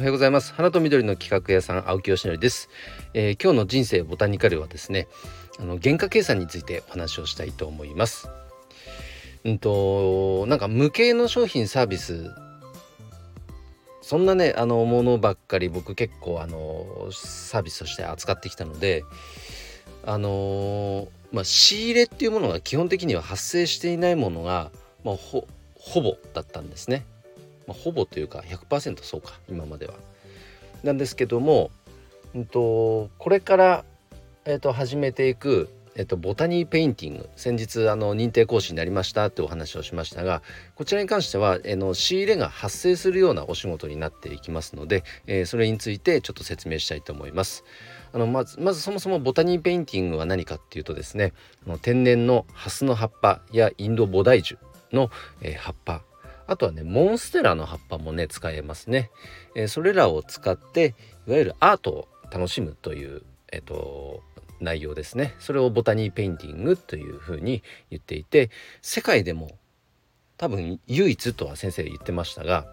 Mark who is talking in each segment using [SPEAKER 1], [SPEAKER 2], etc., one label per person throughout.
[SPEAKER 1] おはようございます。花と緑の企画屋さん青木よしのりです、えー、今日の人生ボタニカルはですねあの原価計算についてお話をしたいと思います。うんとなんか無形の商品サービスそんなねあのものばっかり僕結構あのサービスとして扱ってきたのであのまあ、仕入れっていうものが基本的には発生していないものが、まあ、ほほぼだったんですね。まあ、ほぼというか100%そうか今までは。なんですけども、うんと、これから、えーと、始めていく、えーと、ボタニーペインティング先日あの認定講師になりましたってお話をしましたがこちらに関しては、えー、の仕入れが発生するようなお仕事になっていきますので、えー、それについてちょっと説明したいと思います。あのまずまずそもそもボタニーペインティングは何かっていうとですねの天然のハスの葉っぱやインドボダイジュの、えー、葉っぱあとはねモンステラの葉っぱもね使えますね、えー、それらを使っていわゆるアートを楽しむというえっ、ー、と内容ですね。それをボタニーペインティングというふうに言っていて世界でも多分唯一とは先生言ってましたが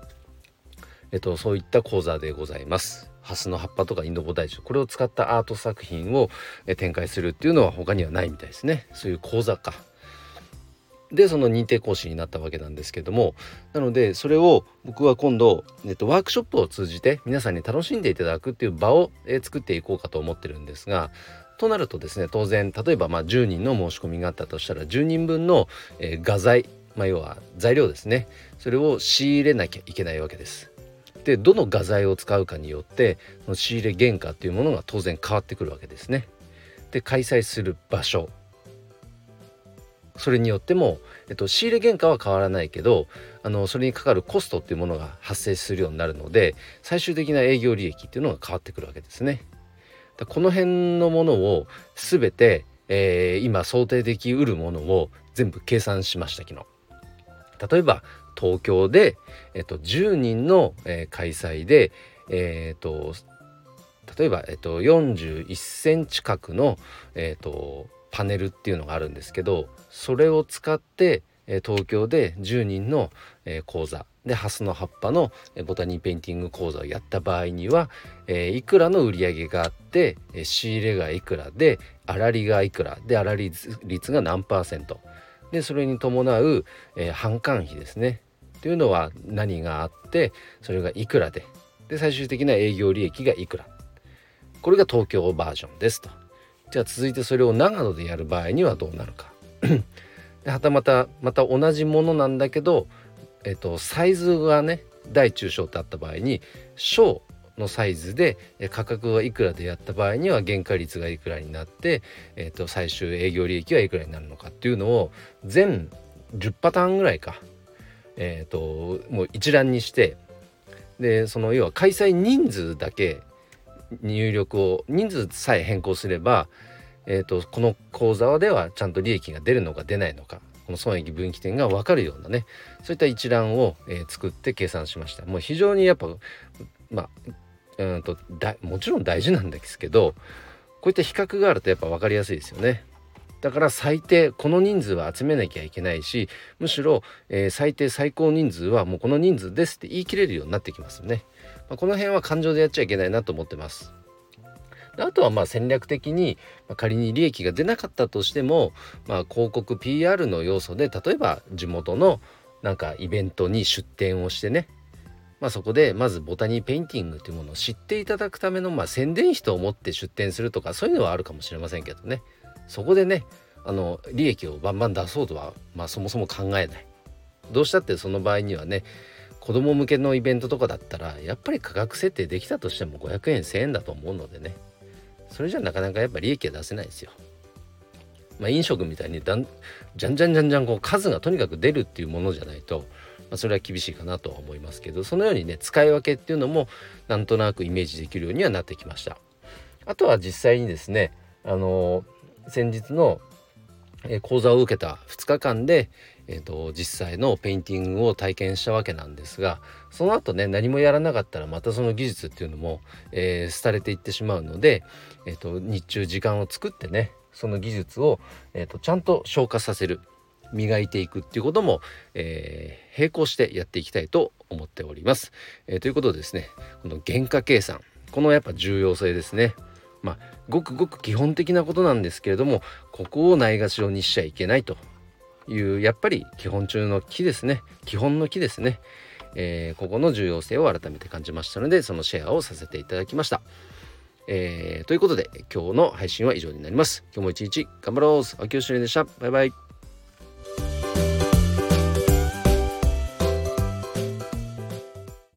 [SPEAKER 1] えっとそういった講座でございます。ハスの葉っぱとかインドボダイジュこれを使ったアート作品を展開するっていうのは他にはないみたいですね。そういう講座か。でその認定講師になったわけなんですけどもなのでそれを僕は今度、えっと、ワークショップを通じて皆さんに楽しんでいただくっていう場を、え作っていこうかと思ってるんですがとなるとですね当然例えばまあ10人の申し込みがあったとしたら10人分の、えー、画材、まあ、要は材料ですねそれを仕入れなきゃいけないわけです。でどの画材を使うかによってその仕入れ原価っていうものが当然変わってくるわけですね。で開催する場所それによっても、えっと、仕入れ原価は変わらないけどあのそれにかかるコストっていうものが発生するようになるので最終的な営業利益っていうのが変わってくるわけですね。この辺のものを全て、えー、今想定できうるものを全部計算しました昨日。例えば東京で、えっと、10人の、えー、開催で、えーと、例えば、えっと、41センチ角の、えーとパネルっていうのがあるんですけどそれを使って東京で10人の講座でハスの葉っぱのボタニーペインティング講座をやった場合には、えいくらの売り上げがあって仕入れがいくらで粗利がいくらで粗利率が何パーセント。でそれに伴う、え販管費ですね。っていうのは何があってそれがいくらで。で最終的な営業利益がいくら。これが東京バージョンですと。じゃあ続いてそれを長野でやる場合にはどうなるか。ではたまたまた同じものなんだけど、えっと、サイズがね大中小ってあった場合に小のサイズで価格はいくらでやった場合には原価率がいくらになって、えっと、最終営業利益はいくらになるのかっていうのを全10パターンぐらいか、えっともう一覧にしてでその要は開催人数だけ入力を人数さえ変更すれば、えーと、この口座ではちゃんと利益が出るのか出ないのかこの損益分岐点が分かるようなねそういった一覧を、えー、作って計算しました。もう非常にやっぱまあうんとだもちろん大事なんですけどこういった比較があるとやっぱ分かりやすいですよね。だから最低この人数は集めなきゃいけないしむしろ、えー、最低最高人数はもうこの人数ですって言い切れるようになってきますよね。まあ、この辺は感情でやっちゃいけないなと思ってます。あとはまあ戦略的にま仮に利益が出なかったとしても、まあ、広告 PR の要素で例えば地元のなんかイベントに出店をしてねまあ、そこでまずボタニーペインティングというものを知っていただくためのまあ宣伝費と思って出店するとかそういうのはあるかもしれませんけどね。そこでねあの利益をバンバン出そうとは、まあ、そもそも考えない。どうしたってその場合にはね子供向けのイベントとかだったらやっぱり価格設定できたとしても500円1000円だと思うのでね。それじゃなかなかやっぱ利益は出せないですよ。まあ、飲食みたいにだんじゃんじゃんじゃんじゃんこう数がとにかく出るっていうものじゃないと、まあ、それは厳しいかなとは思いますけどそのようにね使い分けっていうのもなんとなくイメージできるようにはなってきました。あとは実際にですねあの先日の講座を受けた2日間で、えーと、実際のペインティングを体験したわけなんですがその後ね何もやらなかったらまたその技術っていうのも、えー、廃れていってしまうので、えーと、日中時間を作ってねその技術を、えーと、ちゃんと消化させる磨いていくっていうことも、えー、並行してやっていきたいと思っております。えー、ということでですねこの原価計算このやっぱ重要性ですね。まあごくごく基本的なことなんですけれどもここをないがしろにしちゃいけないというやっぱり基本中の木ですね基本の木ですね、えー、ここの重要性を改めて感じましたのでそのシェアをさせていただきました。えー、ということで今日の配信は以上になります。今日も一日頑張ろう。秋吉でした。バイバイ。